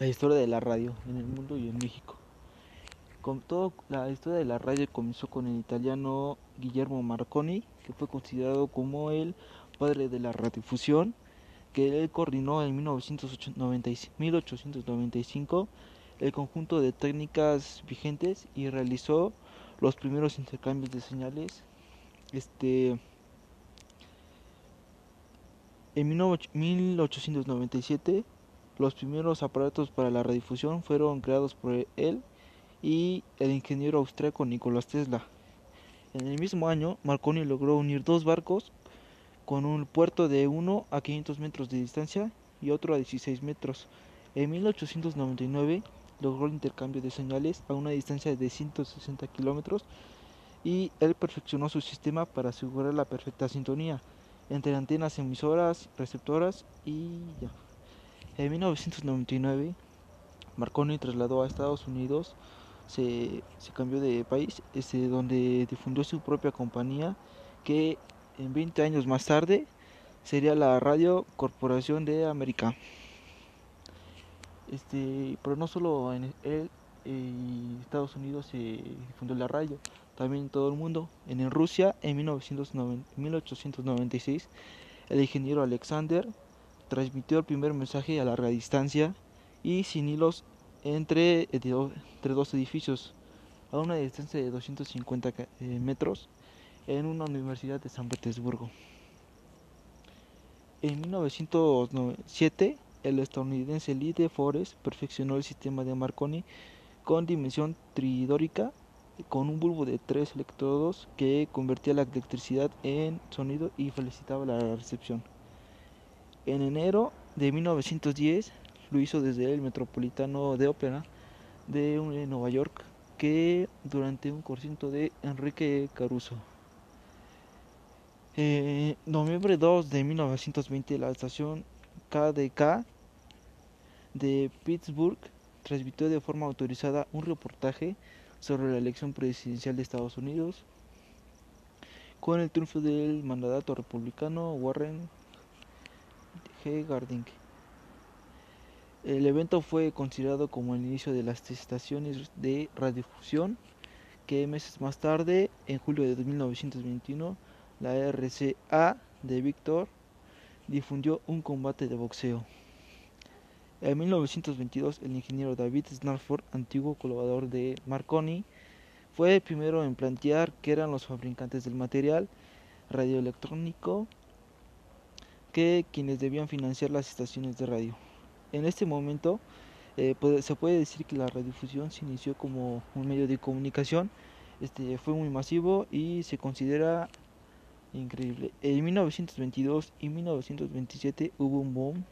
La historia de la radio en el mundo y en México. Con todo, la historia de la radio comenzó con el italiano Guillermo Marconi, que fue considerado como el padre de la radiodifusión, que él coordinó en 1895 el conjunto de técnicas vigentes y realizó los primeros intercambios de señales. Este, en 1897 los primeros aparatos para la radiodifusión fueron creados por él y el ingeniero austriaco Nicolás Tesla. En el mismo año, Marconi logró unir dos barcos con un puerto de 1 a 500 metros de distancia y otro a 16 metros. En 1899 logró el intercambio de señales a una distancia de 160 kilómetros y él perfeccionó su sistema para asegurar la perfecta sintonía entre antenas emisoras, receptoras y ya. En 1999, Marconi trasladó a Estados Unidos, se, cambió de país, este, donde difundió su propia compañía, que en 20 años más tarde sería la Radio Corporación de América. Este, pero no solo en él y Estados Unidos se difundió la radio, también en todo el mundo. En Rusia, en 1896, el ingeniero Alexander transmitió el primer mensaje a larga distancia y sin hilos entre, entre dos edificios a una distancia de 250 eh, metros en una universidad de San Petersburgo. En 1907, el estadounidense Lee de Forest perfeccionó el sistema de Marconi con dimensión tridórica con un bulbo de tres electrodos que convertía la electricidad en sonido y felicitaba la recepción. En enero de 1910 lo hizo desde el Metropolitano de Ópera de Nueva York, que durante un concierto de Enrique Caruso. En noviembre 2 de 1920 la estación KDK de Pittsburgh transmitió de forma autorizada un reportaje sobre la elección presidencial de Estados Unidos con el triunfo del mandato republicano Warren El evento fue considerado como el inicio de las estaciones de radiodifusión que meses más tarde, en julio de 1921, la RCA de Víctor difundió un combate de boxeo. En 1922, el ingeniero David Snarford, antiguo colaborador de Marconi, fue el primero en plantear que eran los fabricantes del material radioelectrónico que quienes debían financiar las estaciones de radio. En este momento eh, se puede decir que la radiodifusión se inició como un medio de comunicación, este, fue muy masivo y se considera increíble. En 1922 y 1927 hubo un boom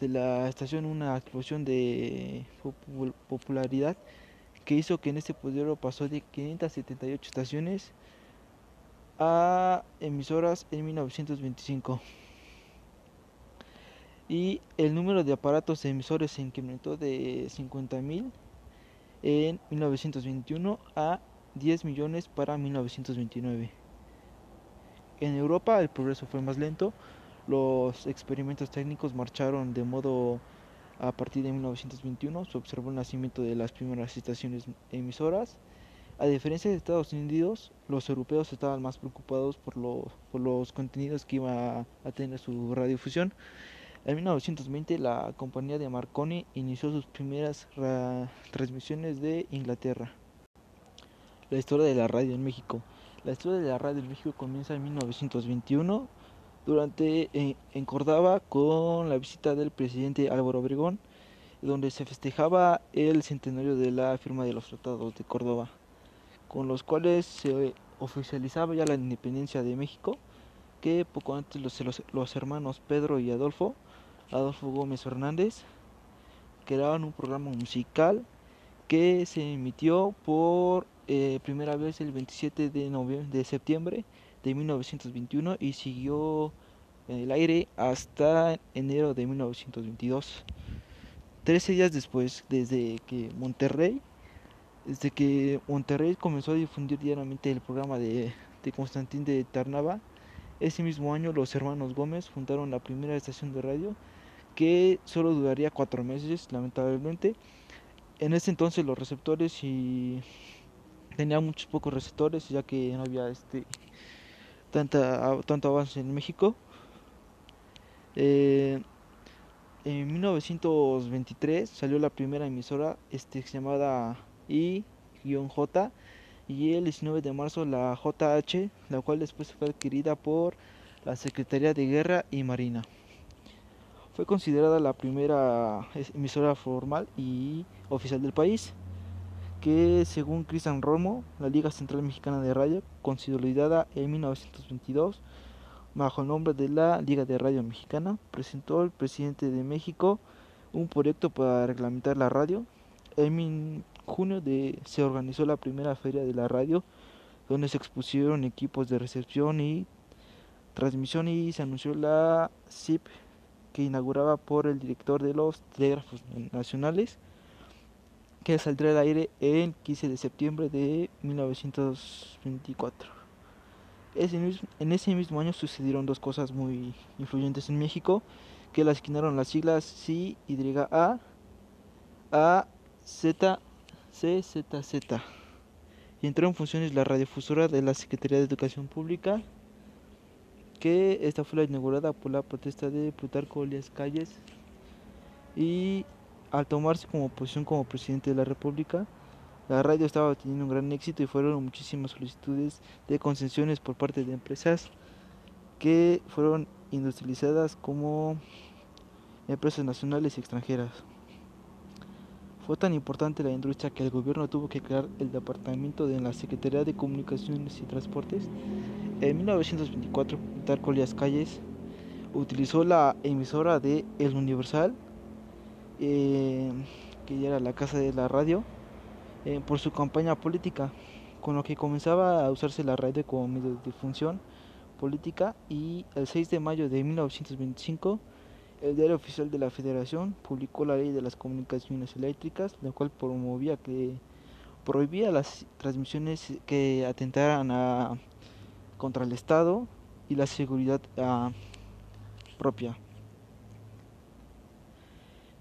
de la estación, una explosión de popularidad que hizo que en este poder pasó de 578 estaciones a emisoras en 1925 y el número de aparatos emisores se incrementó de 50.000 en 1921 a 10 millones para 1929. En Europa el progreso fue más lento, los experimentos técnicos marcharon de modo a partir de 1921, se observó el nacimiento de las primeras estaciones emisoras a diferencia de Estados Unidos, los europeos estaban más preocupados por, los contenidos que iba a, tener su radiodifusión. En 1920 la compañía de Marconi inició sus primeras transmisiones de Inglaterra. La historia de la radio en México. La historia de la radio en México comienza en 1921 durante en, en Córdoba con la visita del presidente Álvaro Obregón, donde se festejaba el centenario de la firma de los tratados de Córdoba con los cuales se oficializaba ya la independencia de México, que poco antes los, hermanos Pedro y Adolfo, Adolfo Gómez Hernández, crearon un programa musical que se emitió por eh, primera vez el 27 de, de septiembre de 1921 y siguió en el aire hasta enero de 1922. Trece días después, desde que Monterrey desde que Monterrey comenzó a difundir diariamente el programa de, de Constantín de Tarnava, ese mismo año los hermanos Gómez fundaron la primera estación de radio que solo duraría cuatro meses, lamentablemente. En ese entonces los receptores y tenía muchos pocos receptores, ya que no había este tanta tanto avance en México. Eh, en 1923 salió la primera emisora este, llamada I-J y el 19 de marzo la JH, la cual después fue adquirida por la Secretaría de Guerra y Marina. Fue considerada la primera emisora formal y oficial del país, que según Cristian Romo, la Liga Central Mexicana de Radio, consolidada en 1922 bajo el nombre de la Liga de Radio Mexicana, presentó al presidente de México un proyecto para reglamentar la radio. En junio de, se organizó la primera feria de la radio, donde se expusieron equipos de recepción y transmisión y se anunció la CIP que inauguraba por el director de los telégrafos nacionales, que saldrá al aire el 15 de septiembre de 1924. en ese mismo año sucedieron dos cosas muy influyentes en México, que las esquinaron las siglas C, Y, A, A, Z, C, Z, Z. Y entró en funciones la radiofusora de la Secretaría de Educación Pública, que esta fue la inaugurada por la protesta de Plutarco Elias Calles y al tomarse como posición como presidente de la República, la radio estaba teniendo un gran éxito y fueron muchísimas solicitudes de concesiones por parte de empresas que fueron industrializadas como empresas nacionales y extranjeras. Fue tan importante la industria que el gobierno tuvo que crear el departamento de la Secretaría de Comunicaciones y Transportes. En 1924, Plutarco Elias Calles utilizó la emisora de El Universal, eh, que ya era la casa de la radio, eh, por su campaña política, con lo que comenzaba a usarse la radio como medio de función política y el 6 de mayo de 1925 el diario oficial de la Federación publicó la ley de las comunicaciones eléctricas, la cual promovía que prohibía las transmisiones que atentaran contra el Estado y la seguridad uh, propia.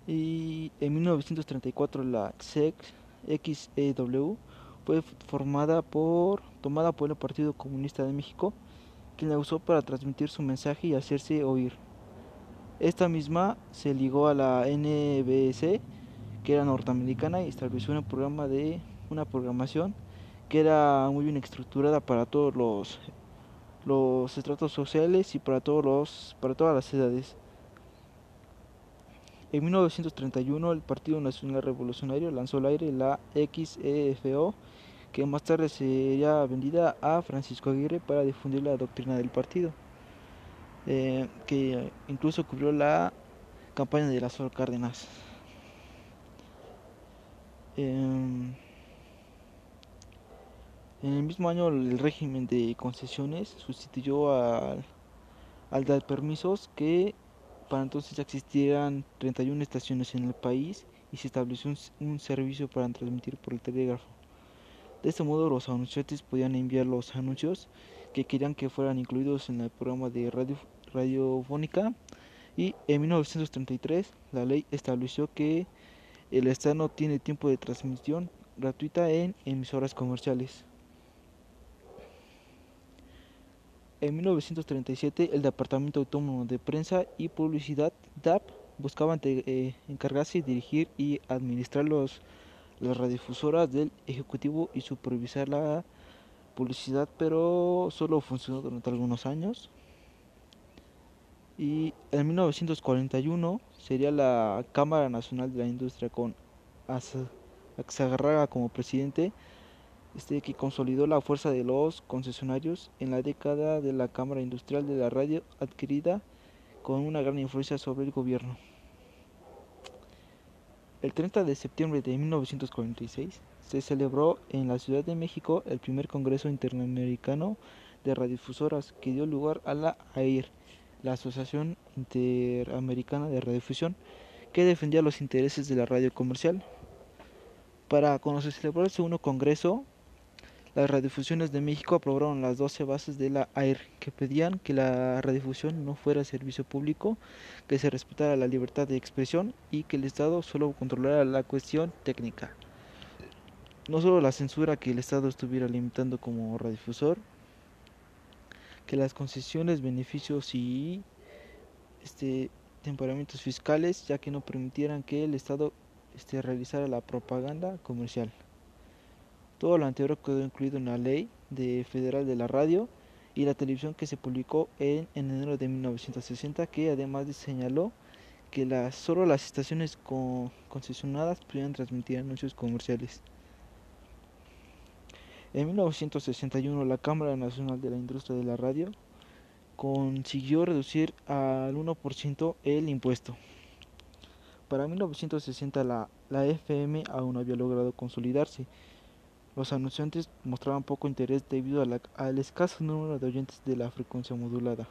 Y en 1934 la XEW e fue formada por, tomada por el Partido Comunista de México, que la usó para transmitir su mensaje y hacerse oír. Esta misma se ligó a la NBC, que era norteamericana, y estableció un programa de una programación que era muy bien estructurada para todos los los estratos sociales y para todos los para todas las edades. En 1931 el Partido Nacional Revolucionario lanzó al aire la XEFO, que más tarde sería vendida a Francisco Aguirre para difundir la doctrina del partido, eh, que incluso cubrió la campaña de las Cárdenas. Eh, en el mismo año el régimen de concesiones sustituyó al, dar permisos que para entonces ya existieran 31 estaciones en el país y se estableció un, servicio para transmitir por el telégrafo. De este modo los anunciantes podían enviar los anuncios que querían que fueran incluidos en el programa de radio, radiofónica y en 1933 la ley estableció que el Estado tiene tiempo de transmisión gratuita en emisoras comerciales. En 1937, el Departamento Autónomo de Prensa y Publicidad, DAP, buscaba eh, encargarse dirigir y administrar los, las radiodifusoras del Ejecutivo y supervisar la publicidad, pero solo funcionó durante algunos años. Y en 1941 sería la Cámara Nacional de la Industria con Axagarraga como presidente este, que consolidó la fuerza de los concesionarios en la década de la Cámara Industrial de la Radio adquirida con una gran influencia sobre el gobierno. El 30 de septiembre de 1946 se celebró en la Ciudad de México el primer Congreso Interamericano de Radiodifusoras que dio lugar a la AIR, la Asociación Interamericana de Radiodifusión, que defendía los intereses de la radio comercial. Para cuando se celebró el segundo congreso, las radiodifusiones de México aprobaron las 12 bases de la AIR, que pedían que la radiodifusión no fuera servicio público, que se respetara la libertad de expresión y que el Estado solo controlara la cuestión técnica. No solo la censura que el Estado estuviera limitando como radiodifusor, que las concesiones, beneficios y este, temperamentos fiscales, ya que no permitieran que el Estado este, realizara la propaganda comercial. Todo lo anterior quedó incluido en la ley de federal de la radio y la televisión que se publicó en, enero de 1960, que además señaló que solo las estaciones concesionadas podían transmitir anuncios comerciales. En 1961 la Cámara Nacional de la Industria de la Radio consiguió reducir al 1% el impuesto. Para 1960 la, la FM aún había logrado consolidarse los anunciantes mostraban poco interés debido al escaso número de oyentes de la frecuencia modulada.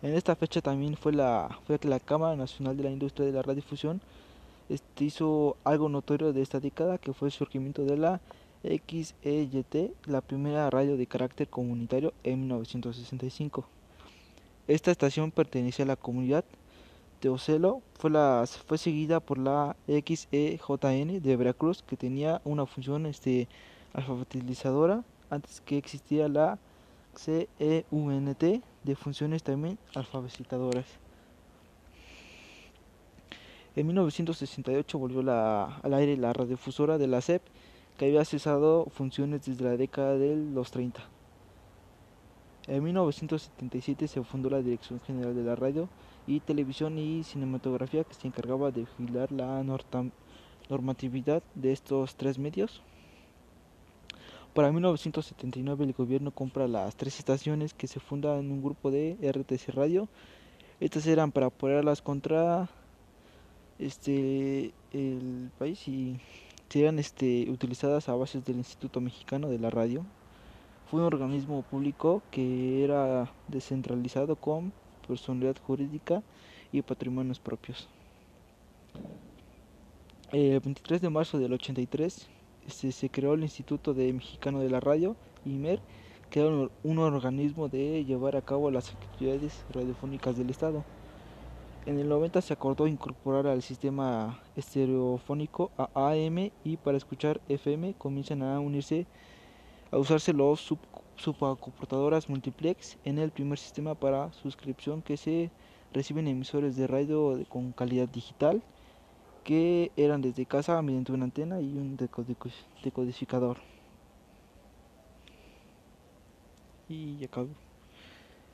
En esta fecha también fue, la, fue la Cámara Nacional de la Industria de la Radiodifusión este, hizo algo notorio de esta década, que fue el surgimiento de la XEYT, la primera radio de carácter comunitario en 1965. Esta estación pertenecía a la comunidad Teocelo fue, la, fue seguida por la XEJN de Veracruz, que tenía una función este, alfabetizadora antes que existía la CEUNT de funciones también alfabetizadoras. En 1968 volvió al aire la radiodifusora de la CEP, que había cesado funciones desde la década de los 30. En 1977 se fundó la Dirección General de la Radio y Televisión y Cinematografía que se encargaba de vigilar la normatividad de estos tres medios. Para 1979 el gobierno compra las tres estaciones que se fundan en un grupo de RTC Radio. Estas eran para apoyarlas contra este el país y serían este, utilizadas a bases del Instituto Mexicano de la Radio. Fue un organismo público que era descentralizado con personalidad jurídica y patrimonios propios. El 23 de marzo del 83 este, se creó el Instituto de Mexicano de la Radio, IMER, que era un, organismo de llevar a cabo las actividades radiofónicas del Estado. En el 90 se acordó incorporar al sistema estereofónico a AM y para escuchar FM comienzan a unirse a usarse los sub multiplex en el primer sistema para suscripción que se reciben emisores de radio con calidad digital que eran desde casa mediante una antena y un decodificador. Y acabo.